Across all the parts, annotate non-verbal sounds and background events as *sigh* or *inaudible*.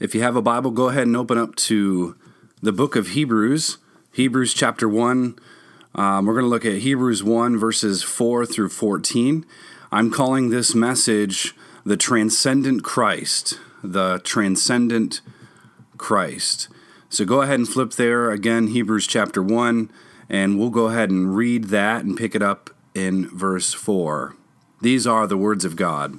If you have a Bible, go ahead and open up to the book of Hebrews, Hebrews chapter 1. Um, we're going to look at Hebrews 1, verses 4 through 14. I'm calling this message the transcendent Christ. The transcendent Christ. So go ahead and flip there again, Hebrews chapter 1, and we'll go ahead and read that and pick it up in verse 4. These are the words of God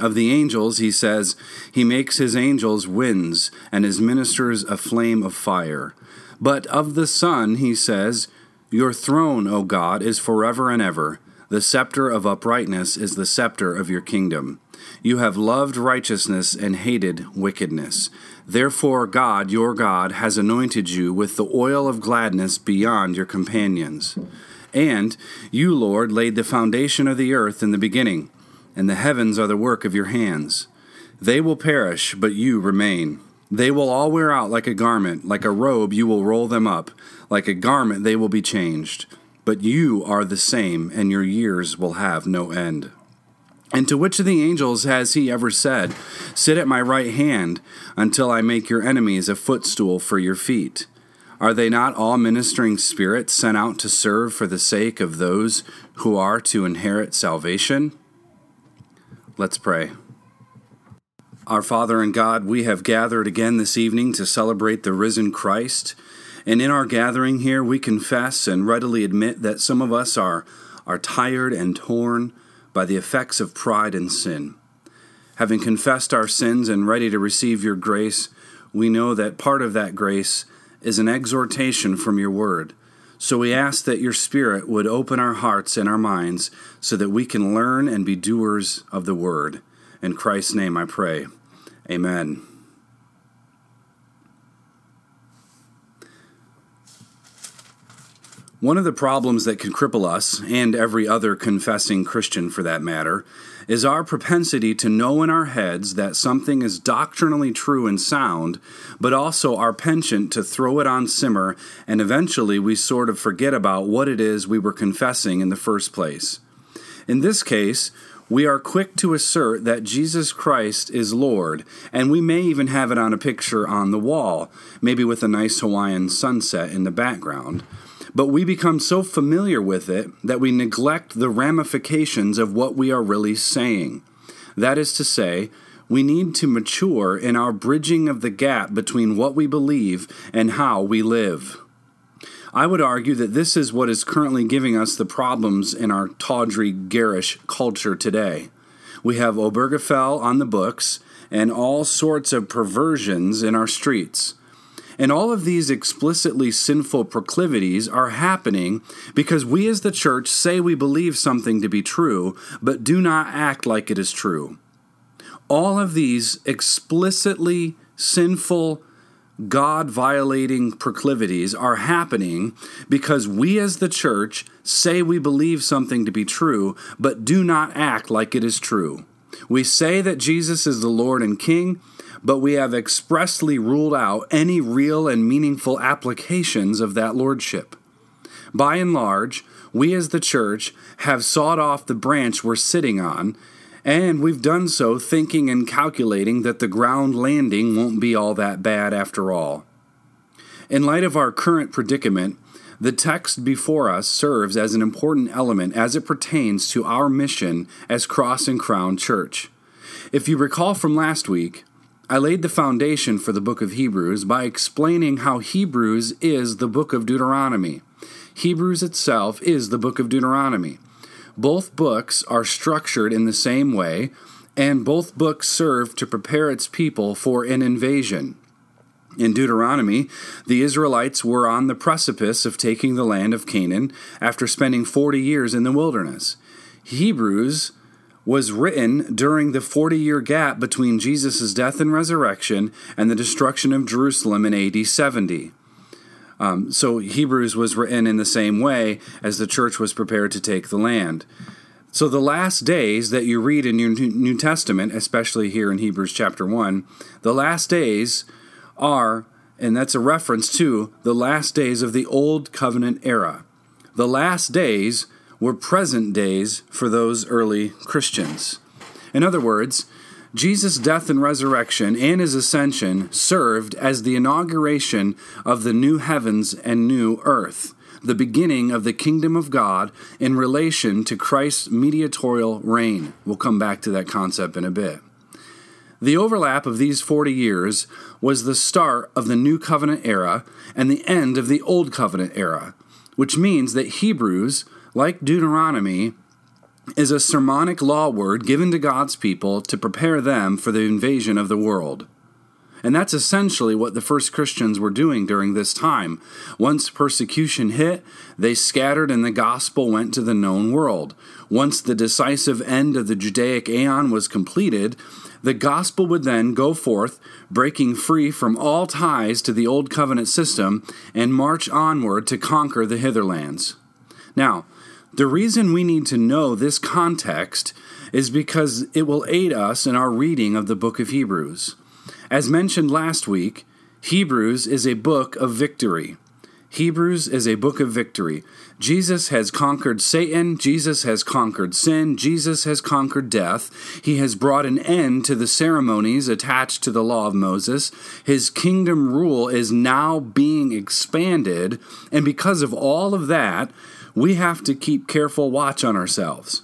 Of the angels, he says, He makes his angels winds, and his ministers a flame of fire. But of the Son, he says, Your throne, O God, is forever and ever. The scepter of uprightness is the scepter of your kingdom. You have loved righteousness and hated wickedness. Therefore, God, your God, has anointed you with the oil of gladness beyond your companions. And you, Lord, laid the foundation of the earth in the beginning and the heavens are the work of your hands. They will perish, but you remain. They will all wear out like a garment, like a robe you will roll them up, like a garment they will be changed. But you are the same, and your years will have no end. And to which of the angels has he ever said, Sit at my right hand until I make your enemies a footstool for your feet? Are they not all ministering spirits sent out to serve for the sake of those who are to inherit salvation? Let's pray. Our Father and God, we have gathered again this evening to celebrate the risen Christ. And in our gathering here, we confess and readily admit that some of us are, are tired and torn by the effects of pride and sin. Having confessed our sins and ready to receive your grace, we know that part of that grace is an exhortation from your word so we ask that your Spirit would open our hearts and our minds so that we can learn and be doers of the word. In Christ's name I pray. Amen. One of the problems that can cripple us, and every other confessing Christian for that matter, is our propensity to know in our heads that something is doctrinally true and sound, but also our penchant to throw it on simmer, and eventually we sort of forget about what it is we were confessing in the first place. In this case, we are quick to assert that Jesus Christ is Lord, and we may even have it on a picture on the wall, maybe with a nice Hawaiian sunset in the background but we become so familiar with it that we neglect the ramifications of what we are really saying. That is to say, we need to mature in our bridging of the gap between what we believe and how we live. I would argue that this is what is currently giving us the problems in our tawdry, garish culture today. We have Obergefell on the books and all sorts of perversions in our streets. And all of these explicitly sinful proclivities are happening because we as the church say we believe something to be true, but do not act like it is true. All of these explicitly sinful, God violating proclivities are happening because we as the church say we believe something to be true, but do not act like it is true. We say that Jesus is the Lord and King, but we have expressly ruled out any real and meaningful applications of that lordship. By and large, we as the church have sawed off the branch we're sitting on, and we've done so thinking and calculating that the ground landing won't be all that bad after all. In light of our current predicament, the text before us serves as an important element as it pertains to our mission as Cross and Crown Church. If you recall from last week, I laid the foundation for the book of Hebrews by explaining how Hebrews is the book of Deuteronomy. Hebrews itself is the book of Deuteronomy. Both books are structured in the same way, and both books serve to prepare its people for an invasion. In Deuteronomy, the Israelites were on the precipice of taking the land of Canaan after spending 40 years in the wilderness. Hebrews was written during the 40 year gap between Jesus' death and resurrection and the destruction of Jerusalem in AD 70. Um, so Hebrews was written in the same way as the church was prepared to take the land. So the last days that you read in your New Testament, especially here in Hebrews chapter 1, the last days are, and that's a reference to the last days of the Old Covenant era. The last days were present days for those early Christians. In other words, Jesus' death and resurrection and his ascension served as the inauguration of the new heavens and new earth, the beginning of the kingdom of God in relation to Christ's mediatorial reign. We'll come back to that concept in a bit. The overlap of these 40 years was the start of the New Covenant era and the end of the Old Covenant era, which means that Hebrews, like Deuteronomy, is a sermonic law word given to God's people to prepare them for the invasion of the world. And that's essentially what the first Christians were doing during this time. Once persecution hit, they scattered and the gospel went to the known world. Once the decisive end of the Judaic aeon was completed, the gospel would then go forth, breaking free from all ties to the old covenant system, and march onward to conquer the hitherlands. Now, the reason we need to know this context is because it will aid us in our reading of the book of Hebrews. As mentioned last week, Hebrews is a book of victory. Hebrews is a book of victory. Jesus has conquered Satan. Jesus has conquered sin. Jesus has conquered death. He has brought an end to the ceremonies attached to the law of Moses. His kingdom rule is now being expanded. And because of all of that, we have to keep careful watch on ourselves.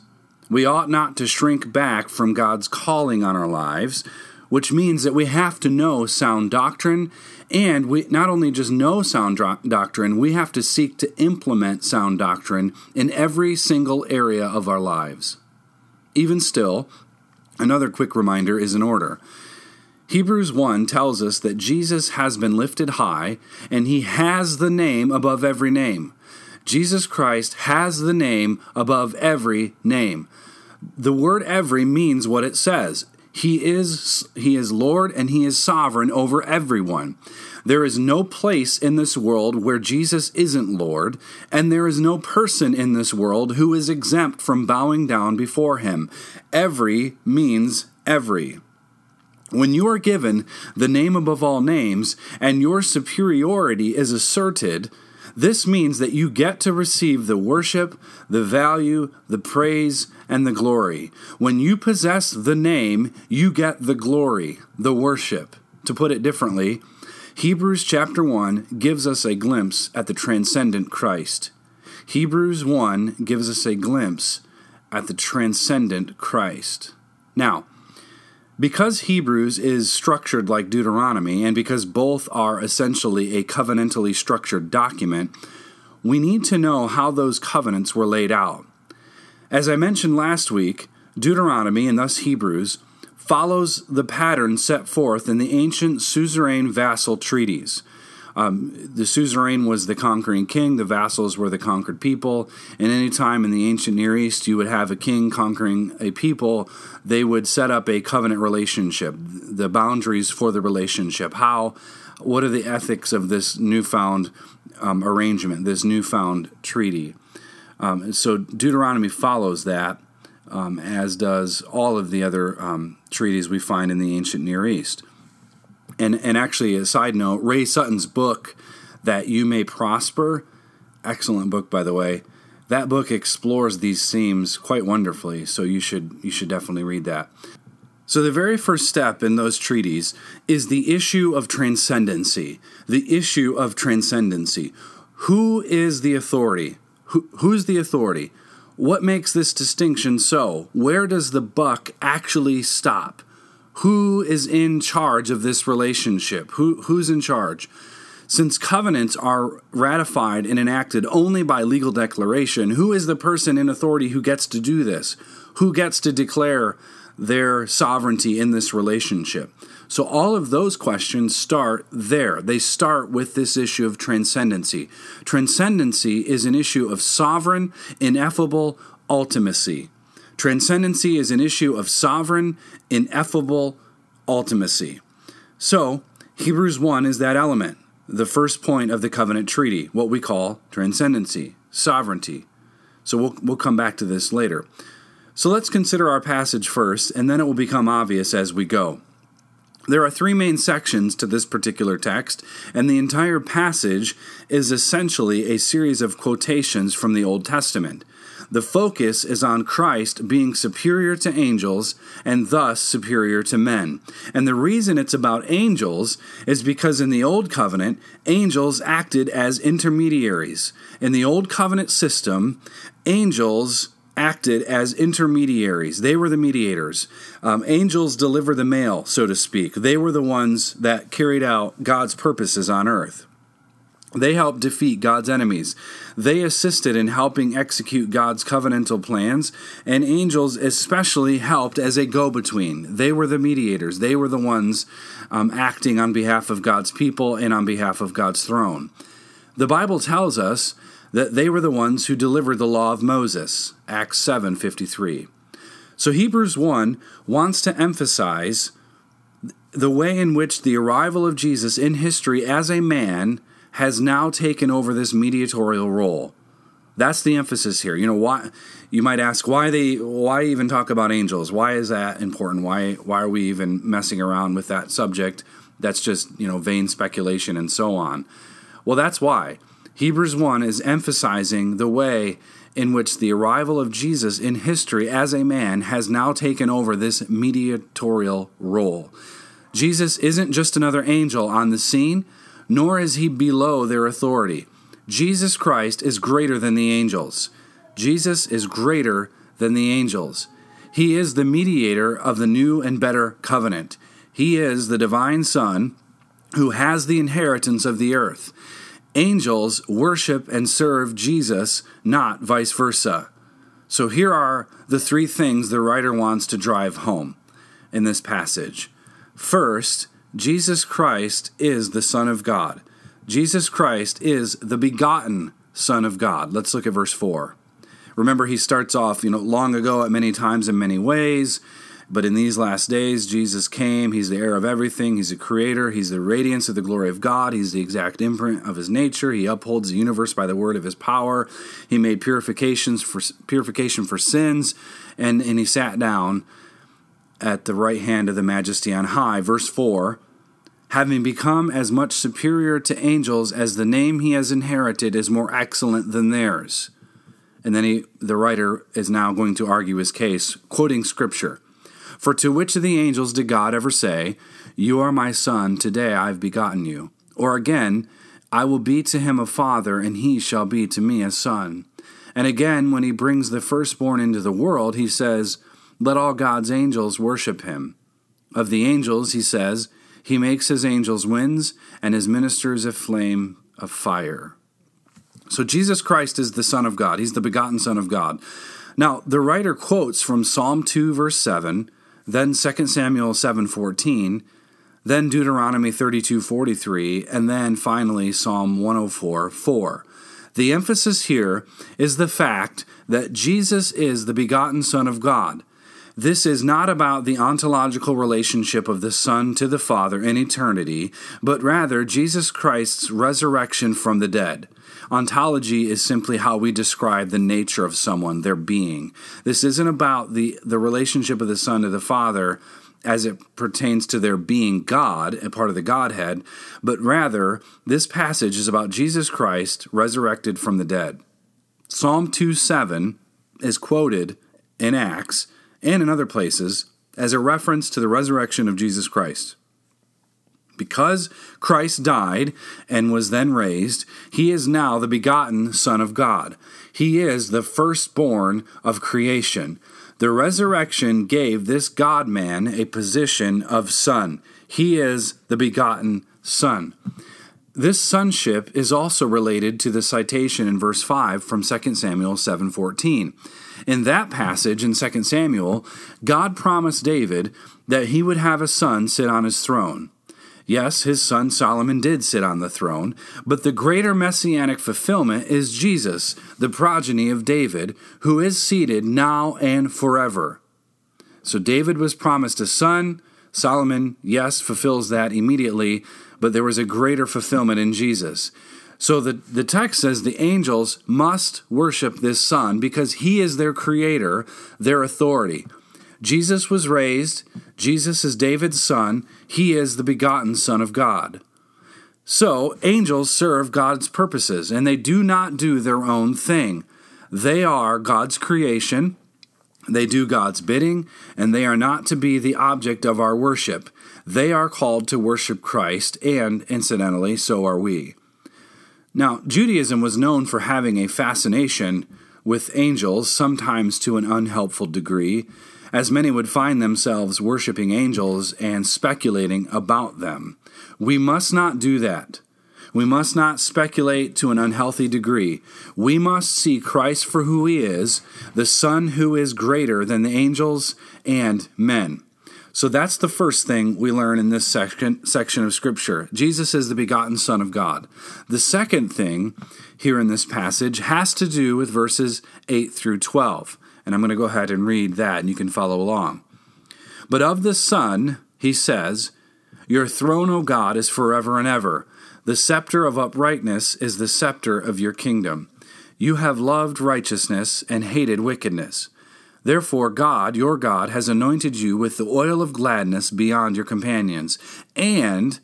We ought not to shrink back from God's calling on our lives, which means that we have to know sound doctrine, and we not only just know sound doctrine, we have to seek to implement sound doctrine in every single area of our lives. Even still, another quick reminder is in order. Hebrews 1 tells us that Jesus has been lifted high, and he has the name above every name. Jesus Christ has the name above every name. The word every means what it says. He is he is Lord and he is sovereign over everyone. There is no place in this world where Jesus isn't Lord, and there is no person in this world who is exempt from bowing down before him. Every means every. When you are given the name above all names and your superiority is asserted, this means that you get to receive the worship, the value, the praise, and the glory. When you possess the name, you get the glory, the worship. To put it differently, Hebrews chapter 1 gives us a glimpse at the transcendent Christ. Hebrews 1 gives us a glimpse at the transcendent Christ. Now, because Hebrews is structured like Deuteronomy, and because both are essentially a covenantally structured document, we need to know how those covenants were laid out. As I mentioned last week, Deuteronomy, and thus Hebrews, follows the pattern set forth in the ancient suzerain vassal treaties. Um, the suzerain was the conquering king, the vassals were the conquered people. And any time in the ancient Near East you would have a king conquering a people, they would set up a covenant relationship, the boundaries for the relationship. How, what are the ethics of this newfound um, arrangement, this newfound treaty? Um, so Deuteronomy follows that, um, as does all of the other um, treaties we find in the ancient Near East. And and actually, a side note, Ray Sutton's book, "That You May Prosper," excellent book by the way. That book explores these themes quite wonderfully, so you should you should definitely read that. So the very first step in those treaties is the issue of transcendency. The issue of transcendency. Who is the authority? Who, who's the authority? What makes this distinction so? Where does the buck actually stop? who is in charge of this relationship? Who, who's in charge? Since covenants are ratified and enacted only by legal declaration, who is the person in authority who gets to do this? Who gets to declare their sovereignty in this relationship? So, all of those questions start there. They start with this issue of transcendency. Transcendency is an issue of sovereign, ineffable ultimacy. Transcendency is an issue of sovereign, ineffable ultimacy. So, Hebrews 1 is that element. the first point of the covenant treaty, what we call transcendency, sovereignty. So we'll, we'll come back to this later. So let's consider our passage first, and then it will become obvious as we go. There are three main sections to this particular text, and the entire passage is essentially a series of quotations from the Old Testament. The focus is on Christ being superior to angels and thus superior to men. And the reason it's about angels is because in the Old Covenant, angels acted as intermediaries. In the Old Covenant system, angels acted as intermediaries. They were the mediators. Um, angels deliver the mail, so to speak. They were the ones that carried out God's purposes on earth. They helped defeat God's enemies. They assisted in helping execute God's covenantal plans, and angels especially helped as a go between. They were the mediators, they were the ones um, acting on behalf of God's people and on behalf of God's throne. The Bible tells us that they were the ones who delivered the law of Moses, Acts 7:53. So Hebrews 1 wants to emphasize the way in which the arrival of Jesus in history as a man has now taken over this mediatorial role. That's the emphasis here. You know why you might ask why they why even talk about angels? Why is that important? Why why are we even messing around with that subject? That's just, you know, vain speculation and so on. Well, that's why. Hebrews 1 is emphasizing the way in which the arrival of Jesus in history as a man has now taken over this mediatorial role. Jesus isn't just another angel on the scene, nor is he below their authority. Jesus Christ is greater than the angels. Jesus is greater than the angels. He is the mediator of the new and better covenant. He is the divine Son who has the inheritance of the earth. Angels worship and serve Jesus, not vice versa. So here are the three things the writer wants to drive home in this passage. First, Jesus Christ is the Son of God. Jesus Christ is the begotten Son of God. Let's look at verse 4. Remember, he starts off, you know, long ago at many times in many ways, but in these last days, Jesus came. He's the heir of everything. He's the creator. He's the radiance of the glory of God. He's the exact imprint of his nature. He upholds the universe by the word of his power. He made purifications for purification for sins, and, and he sat down at the right hand of the majesty on high. Verse 4 having become as much superior to angels as the name he has inherited is more excellent than theirs. And then he, the writer is now going to argue his case, quoting scripture. For to which of the angels did God ever say, You are my son, today I have begotten you? Or again, I will be to him a father, and he shall be to me a son. And again, when he brings the firstborn into the world, he says, Let all God's angels worship him. Of the angels, he says, he makes his angels winds and his ministers a flame of fire. So Jesus Christ is the Son of God. He's the begotten Son of God. Now, the writer quotes from Psalm 2 verse 7, then 2 Samuel 7:14, then Deuteronomy 32:43, and then finally Psalm 104:4. The emphasis here is the fact that Jesus is the begotten Son of God. This is not about the ontological relationship of the Son to the Father in eternity, but rather Jesus Christ's resurrection from the dead. Ontology is simply how we describe the nature of someone, their being. This isn't about the, the relationship of the Son to the Father as it pertains to their being God, a part of the Godhead, but rather, this passage is about Jesus Christ resurrected from the dead. Psalm 2 7 is quoted in Acts and in other places as a reference to the resurrection of Jesus Christ. Because Christ died and was then raised, he is now the begotten Son of God. He is the firstborn of creation. The resurrection gave this God man a position of son. He is the begotten Son. This sonship is also related to the citation in verse 5 from 2 Samuel 7:14. In that passage in 2 Samuel, God promised David that he would have a son sit on his throne. Yes, his son Solomon did sit on the throne, but the greater messianic fulfillment is Jesus, the progeny of David, who is seated now and forever. So David was promised a son. Solomon, yes, fulfills that immediately, but there was a greater fulfillment in Jesus. So the, the text says the angels must worship this Son because he is their creator, their authority. Jesus was raised, Jesus is David's son, he is the begotten Son of God. So angels serve God's purposes, and they do not do their own thing. They are God's creation, they do God's bidding, and they are not to be the object of our worship. They are called to worship Christ, and incidentally, so are we. Now, Judaism was known for having a fascination with angels, sometimes to an unhelpful degree, as many would find themselves worshiping angels and speculating about them. We must not do that. We must not speculate to an unhealthy degree. We must see Christ for who he is, the Son who is greater than the angels and men. So that's the first thing we learn in this section, section of Scripture. Jesus is the begotten Son of God. The second thing here in this passage has to do with verses 8 through 12. And I'm going to go ahead and read that, and you can follow along. But of the Son, he says, Your throne, O God, is forever and ever. The scepter of uprightness is the scepter of your kingdom. You have loved righteousness and hated wickedness. Therefore, God, your God, has anointed you with the oil of gladness beyond your companions. And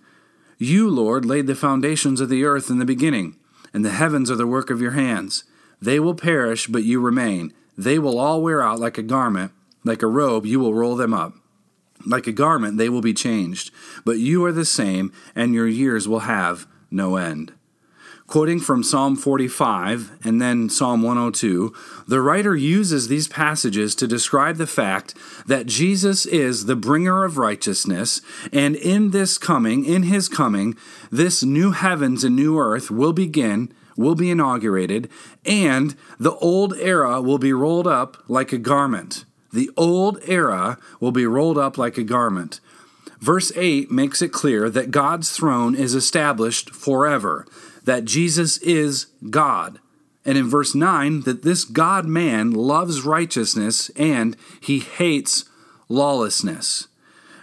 you, Lord, laid the foundations of the earth in the beginning, and the heavens are the work of your hands. They will perish, but you remain. They will all wear out like a garment, like a robe, you will roll them up. Like a garment, they will be changed. But you are the same, and your years will have no end. Quoting from Psalm 45 and then Psalm 102, the writer uses these passages to describe the fact that Jesus is the bringer of righteousness, and in this coming, in his coming, this new heavens and new earth will begin, will be inaugurated, and the old era will be rolled up like a garment. The old era will be rolled up like a garment. Verse 8 makes it clear that God's throne is established forever that Jesus is God. And in verse 9, that this God man loves righteousness and he hates lawlessness.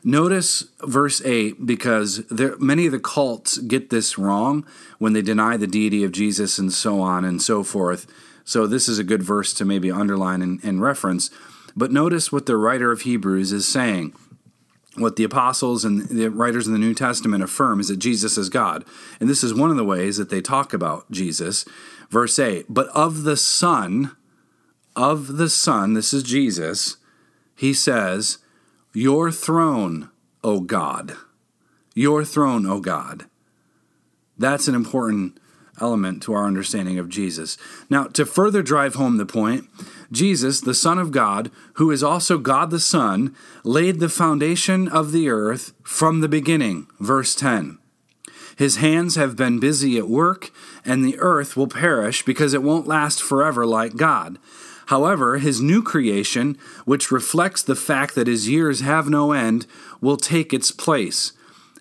Notice verse 8 because there, many of the cults get this wrong when they deny the deity of Jesus and so on and so forth. So, this is a good verse to maybe underline and, and reference. But notice what the writer of Hebrews is saying what the apostles and the writers in the New Testament affirm is that Jesus is God. And this is one of the ways that they talk about Jesus. Verse 8, but of the Son, of the Son, this is Jesus, he says, Your throne, O God. Your throne, O God. That's an important element to our understanding of Jesus. Now, to further drive home the point, Jesus, the Son of God, who is also God the Son, laid the foundation of the earth from the beginning. Verse 10. His hands have been busy at work, and the earth will perish because it won't last forever like God. However, his new creation, which reflects the fact that his years have no end, will take its place.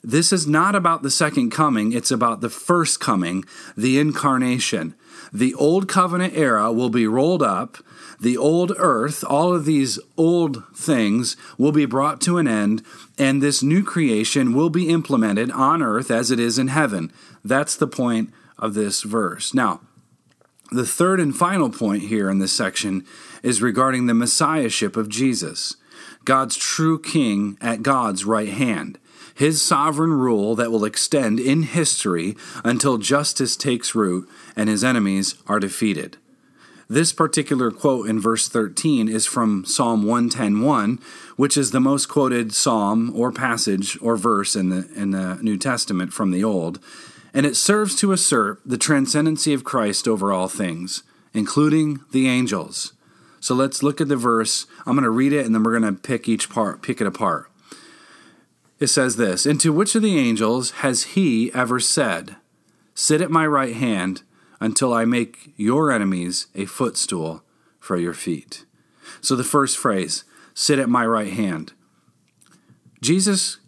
This is not about the second coming, it's about the first coming, the incarnation. The old covenant era will be rolled up, the old earth, all of these old things will be brought to an end, and this new creation will be implemented on earth as it is in heaven. That's the point of this verse. Now, the third and final point here in this section is regarding the messiahship of Jesus, God's true king at God's right hand his sovereign rule that will extend in history until justice takes root and his enemies are defeated. This particular quote in verse 13 is from Psalm 110:1, which is the most quoted psalm or passage or verse in the in the New Testament from the Old, and it serves to assert the transcendency of Christ over all things, including the angels. So let's look at the verse. I'm going to read it and then we're going to pick each part, pick it apart. It says this, "And to which of the angels has he ever said, Sit at my right hand until I make your enemies a footstool for your feet. So the first phrase, sit at my right hand. Jesus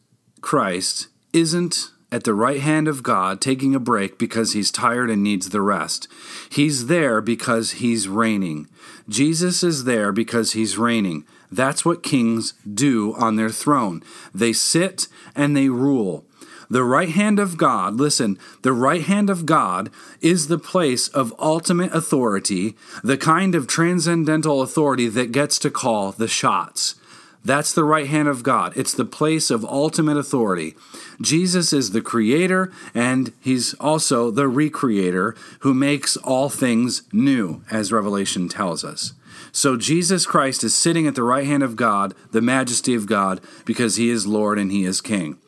Christ isn't at the right hand of God taking a break because he's tired and needs the rest. He's there because he's reigning. Jesus is there because he's reigning. That's what kings do on their throne. They sit and they rule. The right hand of God, listen, the right hand of God is the place of ultimate authority, the kind of transcendental authority that gets to call the shots. That's the right hand of God. It's the place of ultimate authority. Jesus is the creator, and he's also the recreator who makes all things new, as Revelation tells us. So Jesus Christ is sitting at the right hand of God, the majesty of God, because he is Lord and he is King.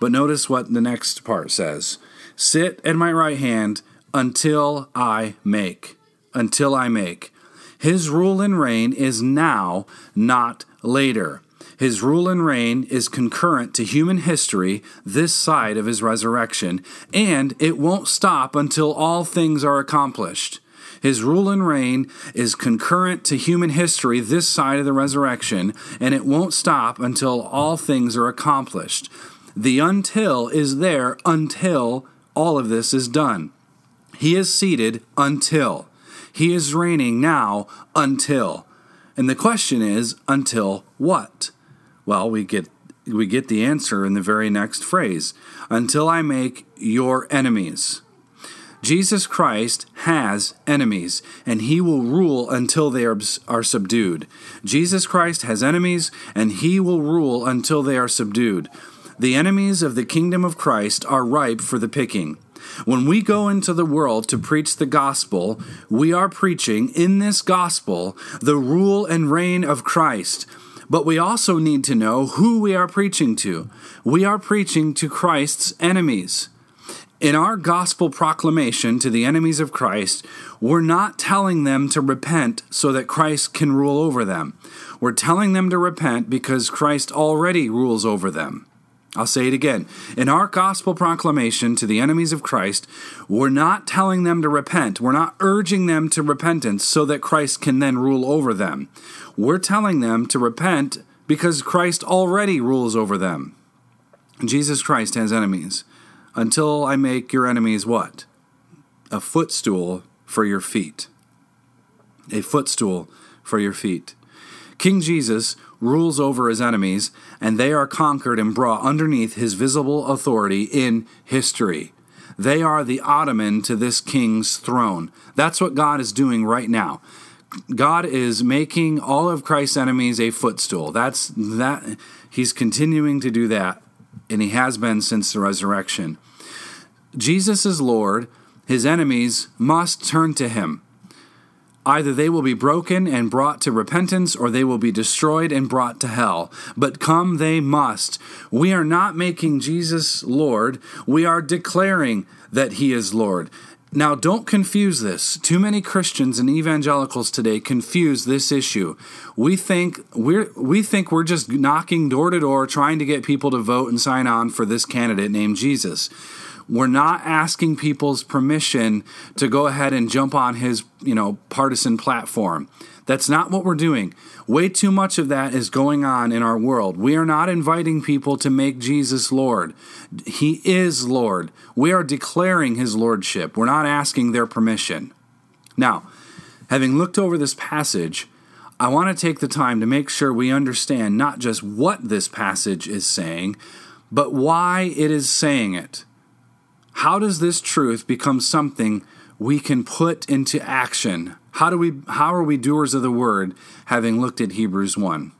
But notice what the next part says Sit at my right hand until I make. Until I make. His rule and reign is now, not later. His rule and reign is concurrent to human history this side of his resurrection, and it won't stop until all things are accomplished. His rule and reign is concurrent to human history this side of the resurrection, and it won't stop until all things are accomplished. The until is there until all of this is done. He is seated until. He is reigning now until. And the question is until what? Well, we get we get the answer in the very next phrase. Until I make your enemies. Jesus Christ has enemies, and he will rule until they are, are subdued. Jesus Christ has enemies, and he will rule until they are subdued. The enemies of the kingdom of Christ are ripe for the picking. When we go into the world to preach the gospel, we are preaching in this gospel the rule and reign of Christ. But we also need to know who we are preaching to. We are preaching to Christ's enemies. In our gospel proclamation to the enemies of Christ, we're not telling them to repent so that Christ can rule over them. We're telling them to repent because Christ already rules over them. I'll say it again. In our gospel proclamation to the enemies of Christ, we're not telling them to repent. We're not urging them to repentance so that Christ can then rule over them. We're telling them to repent because Christ already rules over them. Jesus Christ has enemies. Until I make your enemies what? A footstool for your feet. A footstool for your feet. King Jesus rules over his enemies, and they are conquered and brought underneath his visible authority in history. They are the ottoman to this king's throne. That's what God is doing right now. God is making all of Christ's enemies a footstool. That's that he's continuing to do that, and he has been since the resurrection. Jesus is Lord. His enemies must turn to him. Either they will be broken and brought to repentance, or they will be destroyed and brought to hell. But come they must. We are not making Jesus Lord, we are declaring that he is Lord. Now, don't confuse this. Too many Christians and evangelicals today confuse this issue. We think we're we think we're just knocking door to door trying to get people to vote and sign on for this candidate named Jesus. We're not asking people's permission to go ahead and jump on his, you know, partisan platform. That's not what we're doing. Way too much of that is going on in our world. We are not inviting people to make Jesus Lord. He is Lord. We are declaring his lordship. We're not asking their permission. Now, having looked over this passage, I want to take the time to make sure we understand not just what this passage is saying, but why it is saying it. How does this truth become something we can put into action? How do we how are we doers of the word having looked at Hebrews 1?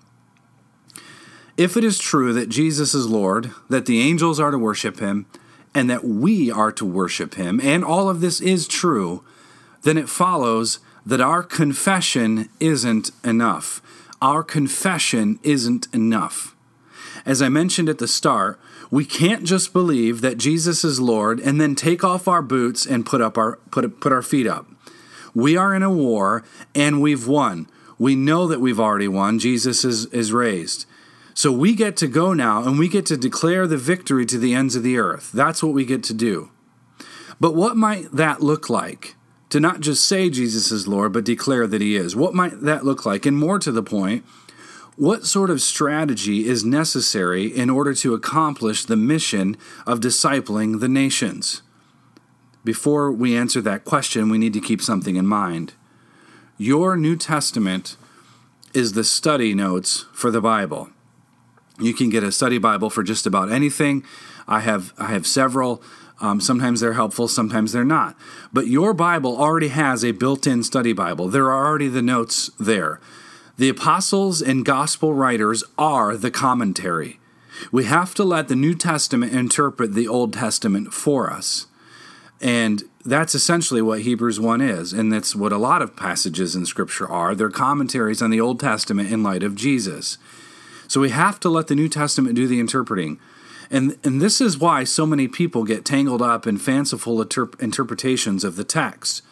If it is true that Jesus is Lord, that the angels are to worship him, and that we are to worship him, and all of this is true, then it follows that our confession isn't enough. Our confession isn't enough. As I mentioned at the start, we can't just believe that Jesus is Lord and then take off our boots and put up our put put our feet up. We are in a war and we've won. We know that we've already won. Jesus is, is raised. So we get to go now and we get to declare the victory to the ends of the earth. That's what we get to do. But what might that look like? To not just say Jesus is Lord, but declare that He is. What might that look like? And more to the point, what sort of strategy is necessary in order to accomplish the mission of discipling the nations? Before we answer that question, we need to keep something in mind. Your New Testament is the study notes for the Bible. You can get a study Bible for just about anything. I have I have several. Um, sometimes they're helpful, sometimes they're not. But your Bible already has a built-in study Bible. There are already the notes there. The apostles and gospel writers are the commentary. We have to let the New Testament interpret the Old Testament for us. And that's essentially what Hebrews 1 is. And that's what a lot of passages in Scripture are. They're commentaries on the Old Testament in light of Jesus. So we have to let the New Testament do the interpreting. And, and this is why so many people get tangled up in fanciful interp- interpretations of the text.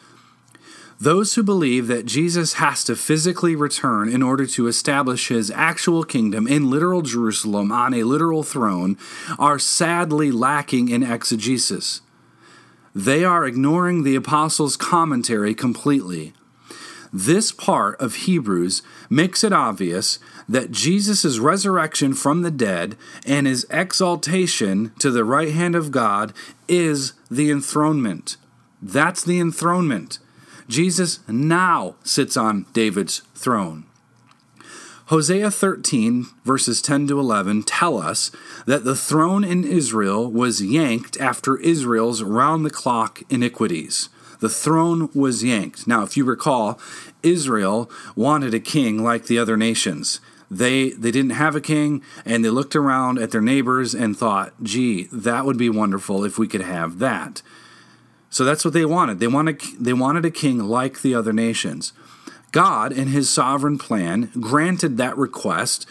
Those who believe that Jesus has to physically return in order to establish his actual kingdom in literal Jerusalem on a literal throne are sadly lacking in exegesis. They are ignoring the apostles' commentary completely. This part of Hebrews makes it obvious that Jesus' resurrection from the dead and his exaltation to the right hand of God is the enthronement. That's the enthronement. Jesus now sits on David's throne. Hosea 13, verses 10 to 11, tell us that the throne in Israel was yanked after Israel's round the clock iniquities. The throne was yanked. Now, if you recall, Israel wanted a king like the other nations. They, they didn't have a king, and they looked around at their neighbors and thought, gee, that would be wonderful if we could have that. So that's what they wanted. They wanted they wanted a king like the other nations. God in his sovereign plan granted that request,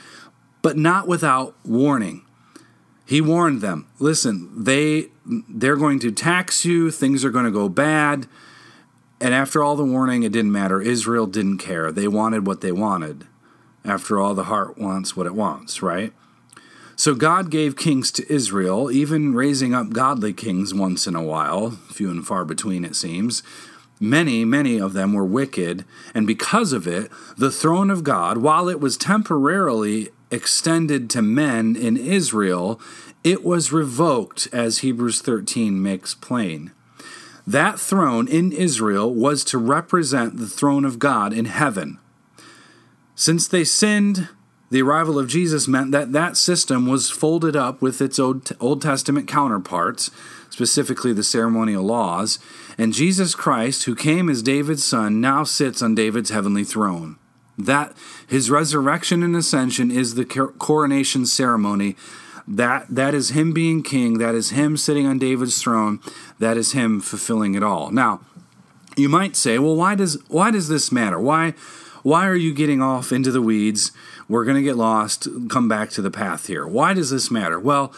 but not without warning. He warned them, listen, they they're going to tax you, things are going to go bad. And after all the warning, it didn't matter. Israel didn't care. They wanted what they wanted. After all, the heart wants what it wants, right? So God gave kings to Israel, even raising up godly kings once in a while, few and far between it seems. Many, many of them were wicked, and because of it, the throne of God, while it was temporarily extended to men in Israel, it was revoked, as Hebrews 13 makes plain. That throne in Israel was to represent the throne of God in heaven. Since they sinned, the arrival of Jesus meant that that system was folded up with its Old, Old Testament counterparts, specifically the ceremonial laws, and Jesus Christ, who came as David's son, now sits on David's heavenly throne. That his resurrection and ascension is the coronation ceremony. That that is him being king, that is him sitting on David's throne, that is him fulfilling it all. Now, you might say, well, why does why does this matter? Why why are you getting off into the weeds? We're going to get lost. Come back to the path here. Why does this matter? Well,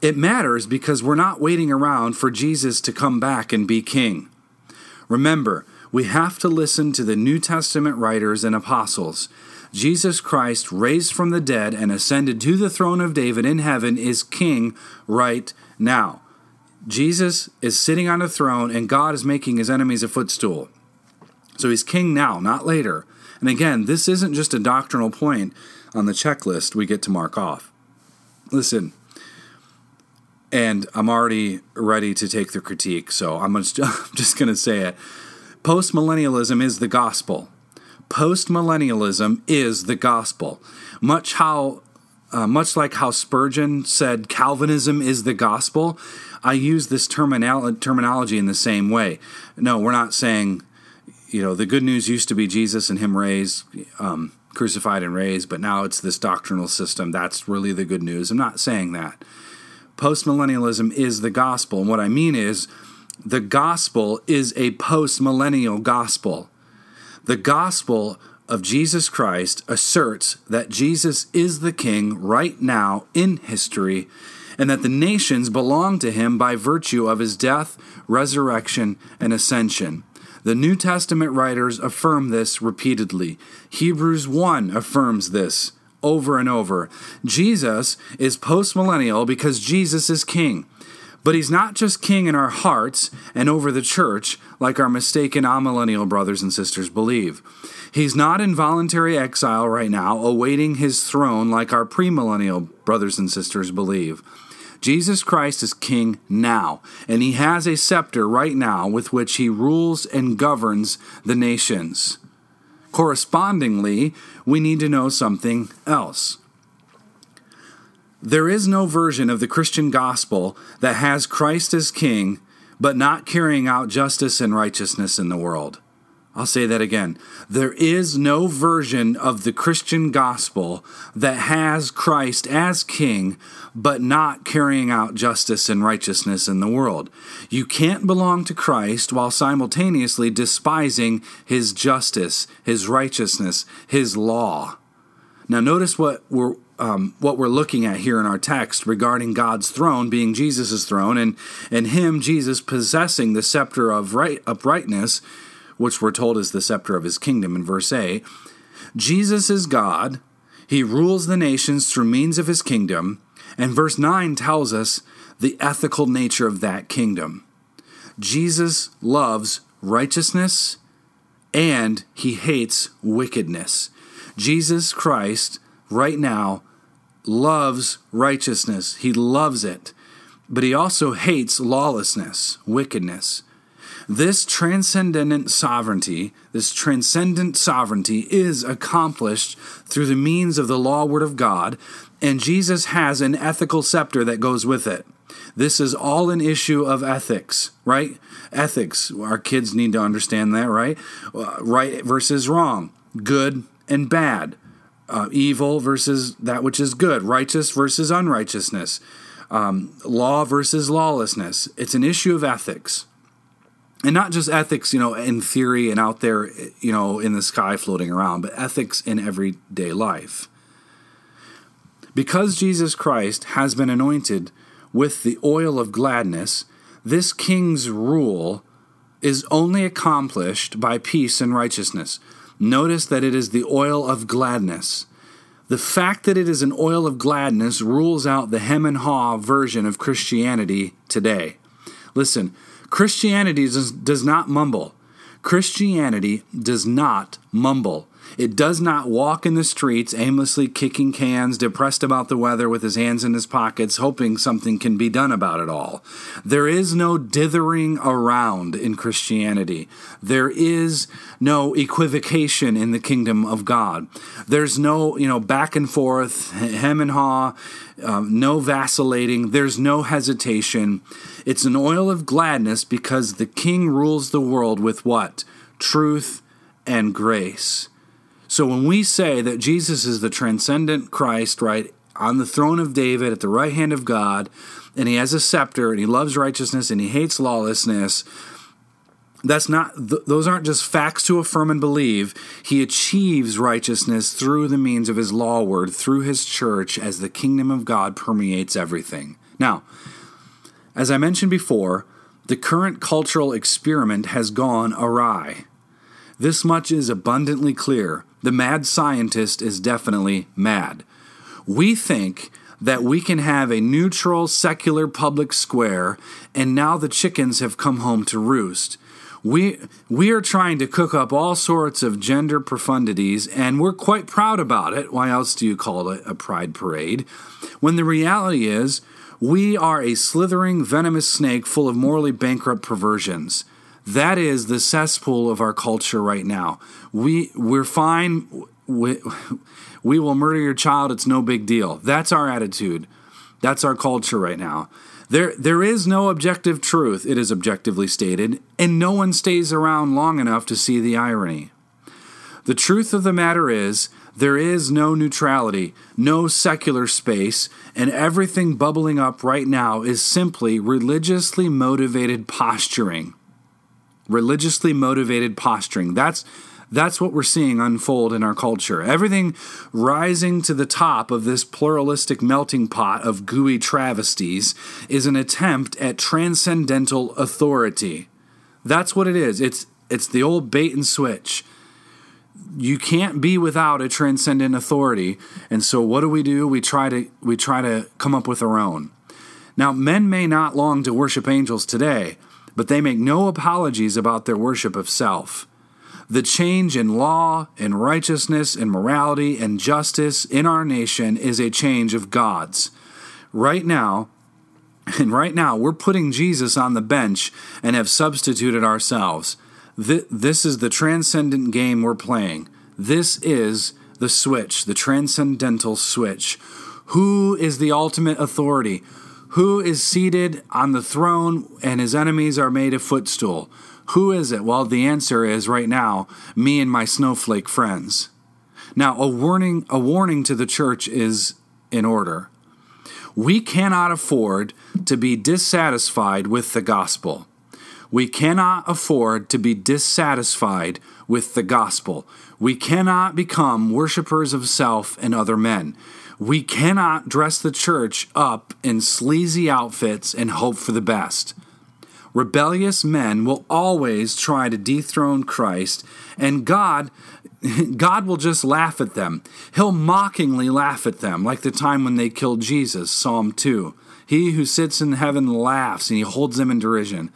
it matters because we're not waiting around for Jesus to come back and be king. Remember, we have to listen to the New Testament writers and apostles. Jesus Christ, raised from the dead and ascended to the throne of David in heaven, is king right now. Jesus is sitting on a throne, and God is making his enemies a footstool. So he's king now, not later. And again, this isn't just a doctrinal point on the checklist we get to mark off. Listen, and I'm already ready to take the critique, so I'm *laughs* just, just going to say it. Postmillennialism is the gospel. Postmillennialism is the gospel. Much how uh, much like how Spurgeon said Calvinism is the gospel, I use this terminology in the same way. No, we're not saying you know, the good news used to be Jesus and Him raised, um, crucified and raised, but now it's this doctrinal system. That's really the good news. I'm not saying that. Postmillennialism is the gospel. And what I mean is, the gospel is a postmillennial gospel. The gospel of Jesus Christ asserts that Jesus is the king right now in history and that the nations belong to him by virtue of his death, resurrection, and ascension. The New Testament writers affirm this repeatedly. Hebrews 1 affirms this over and over. Jesus is postmillennial because Jesus is king. But he's not just king in our hearts and over the church like our mistaken amillennial brothers and sisters believe. He's not in voluntary exile right now, awaiting his throne like our premillennial brothers and sisters believe. Jesus Christ is king now, and he has a scepter right now with which he rules and governs the nations. Correspondingly, we need to know something else. There is no version of the Christian gospel that has Christ as king, but not carrying out justice and righteousness in the world. I'll say that again. There is no version of the Christian gospel that has Christ as king, but not carrying out justice and righteousness in the world. You can't belong to Christ while simultaneously despising his justice, his righteousness, his law. Now, notice what we're um, what we're looking at here in our text regarding God's throne being Jesus' throne, and and Him, Jesus, possessing the scepter of right uprightness which we're told is the scepter of his kingdom in verse A. Jesus is God. He rules the nations through means of his kingdom. And verse 9 tells us the ethical nature of that kingdom. Jesus loves righteousness and he hates wickedness. Jesus Christ, right now, loves righteousness. He loves it. But he also hates lawlessness, wickedness. This transcendent sovereignty, this transcendent sovereignty is accomplished through the means of the law word of God, and Jesus has an ethical scepter that goes with it. This is all an issue of ethics, right? Ethics. Our kids need to understand that, right? Uh, right versus wrong, good and bad, uh, evil versus that which is good, righteous versus unrighteousness, um, law versus lawlessness. It's an issue of ethics and not just ethics, you know, in theory and out there, you know, in the sky floating around, but ethics in everyday life. Because Jesus Christ has been anointed with the oil of gladness, this king's rule is only accomplished by peace and righteousness. Notice that it is the oil of gladness. The fact that it is an oil of gladness rules out the hem and haw version of Christianity today. Listen, Christianity does, does not mumble. Christianity does not mumble. It does not walk in the streets aimlessly kicking cans, depressed about the weather with his hands in his pockets, hoping something can be done about it all. There is no dithering around in Christianity. There is no equivocation in the kingdom of God. There's no, you know, back and forth, hem and haw, um, no vacillating. There's no hesitation. It's an oil of gladness because the king rules the world with what? Truth and grace. So when we say that Jesus is the transcendent Christ, right, on the throne of David at the right hand of God, and he has a scepter and he loves righteousness and he hates lawlessness, that's not th- those aren't just facts to affirm and believe he achieves righteousness through the means of his law word through his church as the kingdom of god permeates everything now as i mentioned before the current cultural experiment has gone awry this much is abundantly clear the mad scientist is definitely mad. We think that we can have a neutral, secular public square, and now the chickens have come home to roost. We, we are trying to cook up all sorts of gender profundities, and we're quite proud about it. Why else do you call it a pride parade? When the reality is, we are a slithering, venomous snake full of morally bankrupt perversions. That is the cesspool of our culture right now. We we're fine. We, *laughs* we will murder your child. It's no big deal. That's our attitude. That's our culture right now. There, there is no objective truth, it is objectively stated, and no one stays around long enough to see the irony. The truth of the matter is, there is no neutrality, no secular space, and everything bubbling up right now is simply religiously motivated posturing religiously motivated posturing. That's that's what we're seeing unfold in our culture. Everything rising to the top of this pluralistic melting pot of gooey travesties is an attempt at transcendental authority. That's what it is. It's it's the old bait and switch. You can't be without a transcendent authority. And so what do we do? We try to we try to come up with our own. Now, men may not long to worship angels today, but they make no apologies about their worship of self. The change in law and righteousness and morality and justice in our nation is a change of God's. Right now, *laughs* and right now, we're putting Jesus on the bench and have substituted ourselves. This is the transcendent game we're playing. This is the switch, the transcendental switch. Who is the ultimate authority? Who is seated on the throne and his enemies are made a footstool? Who is it? Well, the answer is right now, me and my snowflake friends. Now, a warning a warning to the church is in order. We cannot afford to be dissatisfied with the gospel. We cannot afford to be dissatisfied with the gospel. We cannot become worshippers of self and other men. We cannot dress the church up in sleazy outfits and hope for the best. Rebellious men will always try to dethrone Christ, and God *laughs* God will just laugh at them. He'll mockingly laugh at them, like the time when they killed Jesus, Psalm 2. He who sits in heaven laughs and he holds them in derision.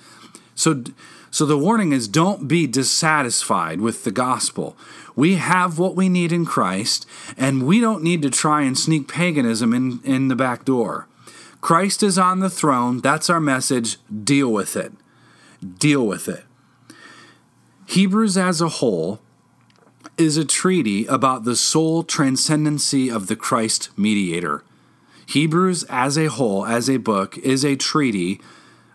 So, so the warning is don't be dissatisfied with the gospel. We have what we need in Christ, and we don't need to try and sneak paganism in, in the back door. Christ is on the throne. That's our message. Deal with it. Deal with it. Hebrews as a whole is a treaty about the sole transcendency of the Christ mediator. Hebrews as a whole, as a book, is a treaty,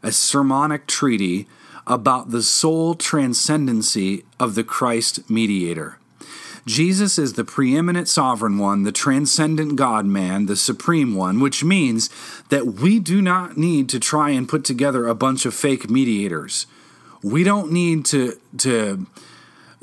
a sermonic treaty about the sole transcendency of the Christ mediator. Jesus is the preeminent sovereign one, the transcendent God man, the supreme one, which means that we do not need to try and put together a bunch of fake mediators. We don't need to to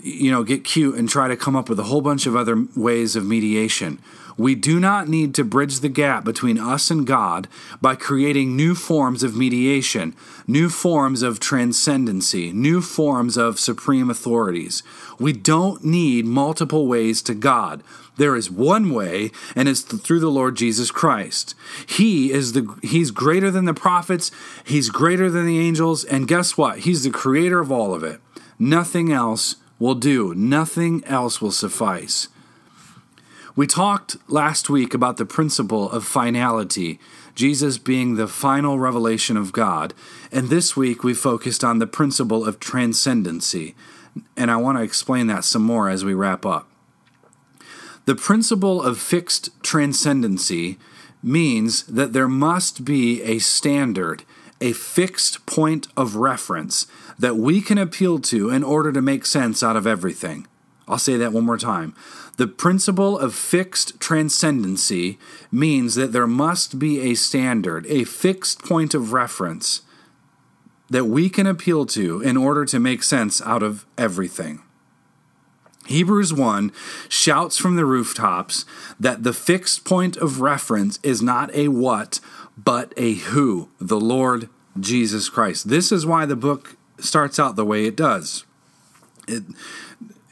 you know, get cute and try to come up with a whole bunch of other ways of mediation. We do not need to bridge the gap between us and God by creating new forms of mediation, new forms of transcendency, new forms of supreme authorities. We don't need multiple ways to God. There is one way, and it's through the Lord Jesus Christ. He is the He's greater than the prophets, He's greater than the angels, and guess what? He's the creator of all of it. Nothing else will do, nothing else will suffice. We talked last week about the principle of finality, Jesus being the final revelation of God, and this week we focused on the principle of transcendency, and I want to explain that some more as we wrap up. The principle of fixed transcendency means that there must be a standard, a fixed point of reference that we can appeal to in order to make sense out of everything. I'll say that one more time. The principle of fixed transcendency means that there must be a standard, a fixed point of reference that we can appeal to in order to make sense out of everything. Hebrews 1 shouts from the rooftops that the fixed point of reference is not a what, but a who, the Lord Jesus Christ. This is why the book starts out the way it does. It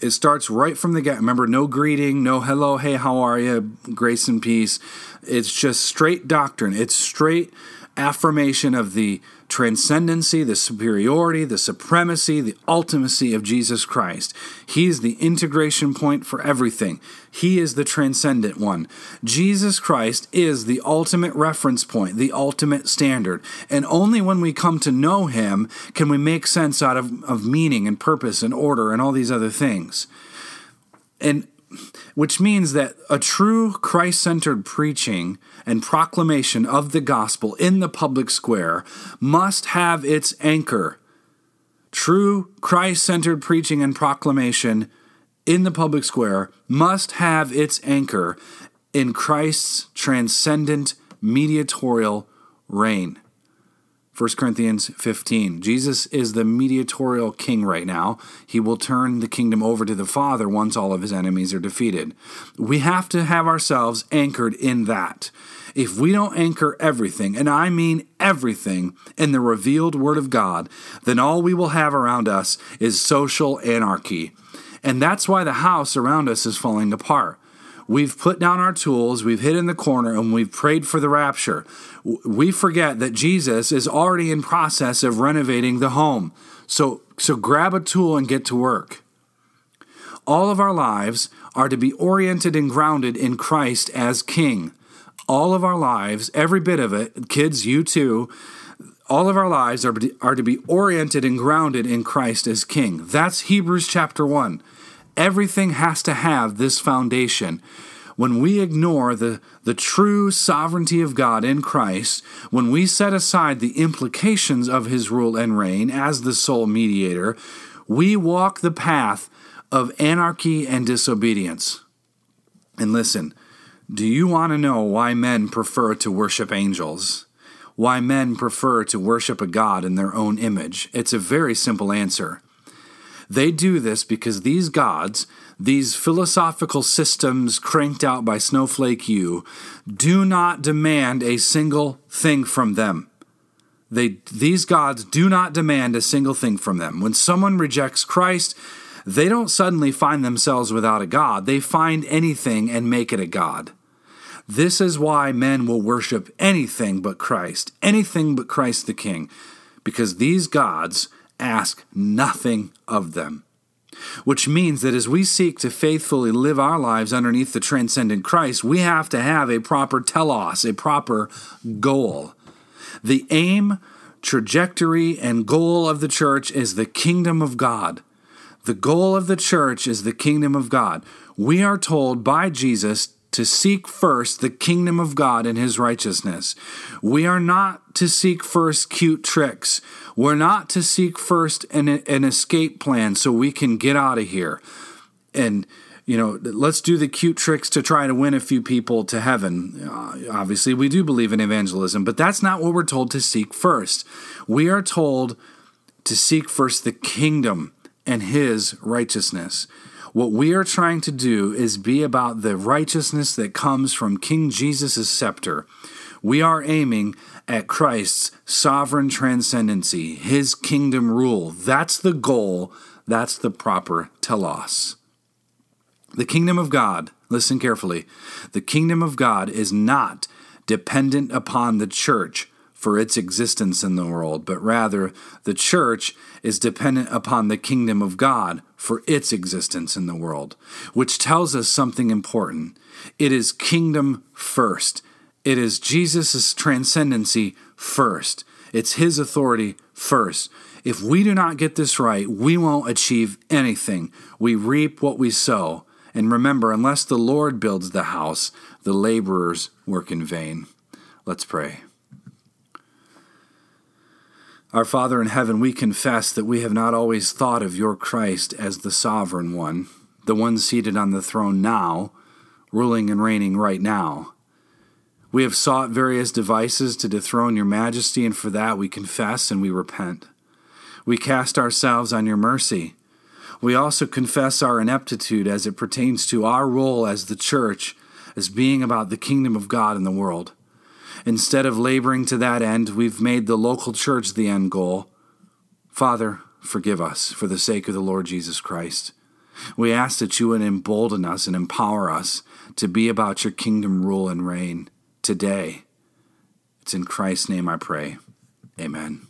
it starts right from the get. Remember, no greeting, no hello, hey, how are you, grace and peace. It's just straight doctrine. It's straight affirmation of the transcendency, the superiority, the supremacy, the ultimacy of Jesus Christ. He is the integration point for everything. He is the transcendent one. Jesus Christ is the ultimate reference point, the ultimate standard. And only when we come to know Him can we make sense out of, of meaning and purpose and order and all these other things. And which means that a true Christ centered preaching and proclamation of the gospel in the public square must have its anchor. True Christ centered preaching and proclamation in the public square must have its anchor in Christ's transcendent mediatorial reign. 1 Corinthians 15. Jesus is the mediatorial king right now. He will turn the kingdom over to the Father once all of his enemies are defeated. We have to have ourselves anchored in that. If we don't anchor everything, and I mean everything, in the revealed Word of God, then all we will have around us is social anarchy. And that's why the house around us is falling apart. We've put down our tools, we've hid in the corner, and we've prayed for the rapture. We forget that Jesus is already in process of renovating the home. So, so grab a tool and get to work. All of our lives are to be oriented and grounded in Christ as King. All of our lives, every bit of it, kids, you too, all of our lives are, are to be oriented and grounded in Christ as King. That's Hebrews chapter 1. Everything has to have this foundation. when we ignore the, the true sovereignty of God in Christ, when we set aside the implications of his rule and reign as the sole mediator, we walk the path of anarchy and disobedience. And listen, do you want to know why men prefer to worship angels? Why men prefer to worship a God in their own image? It's a very simple answer. They do this because these gods, these philosophical systems cranked out by Snowflake U, do not demand a single thing from them. They, these gods do not demand a single thing from them. When someone rejects Christ, they don't suddenly find themselves without a God. They find anything and make it a God. This is why men will worship anything but Christ, anything but Christ the King, because these gods ask nothing of them. Which means that as we seek to faithfully live our lives underneath the transcendent Christ, we have to have a proper telos, a proper goal. The aim, trajectory, and goal of the church is the kingdom of God. The goal of the church is the kingdom of God. We are told by Jesus to seek first the kingdom of God and his righteousness. We are not to seek first cute tricks. We're not to seek first an, an escape plan so we can get out of here. And, you know, let's do the cute tricks to try to win a few people to heaven. Uh, obviously, we do believe in evangelism, but that's not what we're told to seek first. We are told to seek first the kingdom and his righteousness. What we are trying to do is be about the righteousness that comes from King Jesus' scepter. We are aiming at Christ's sovereign transcendency, his kingdom rule. That's the goal. That's the proper telos. The kingdom of God, listen carefully, the kingdom of God is not dependent upon the church for its existence in the world, but rather the church is dependent upon the kingdom of God for its existence in the world, which tells us something important. It is kingdom first. It is Jesus' transcendency first. It's his authority first. If we do not get this right, we won't achieve anything. We reap what we sow. And remember, unless the Lord builds the house, the laborers work in vain. Let's pray. Our Father in heaven, we confess that we have not always thought of your Christ as the sovereign one, the one seated on the throne now, ruling and reigning right now. We have sought various devices to dethrone your majesty, and for that we confess and we repent. We cast ourselves on your mercy. We also confess our ineptitude as it pertains to our role as the church, as being about the kingdom of God in the world. Instead of laboring to that end, we've made the local church the end goal. Father, forgive us for the sake of the Lord Jesus Christ. We ask that you would embolden us and empower us to be about your kingdom rule and reign today. It's in Christ's name I pray. Amen.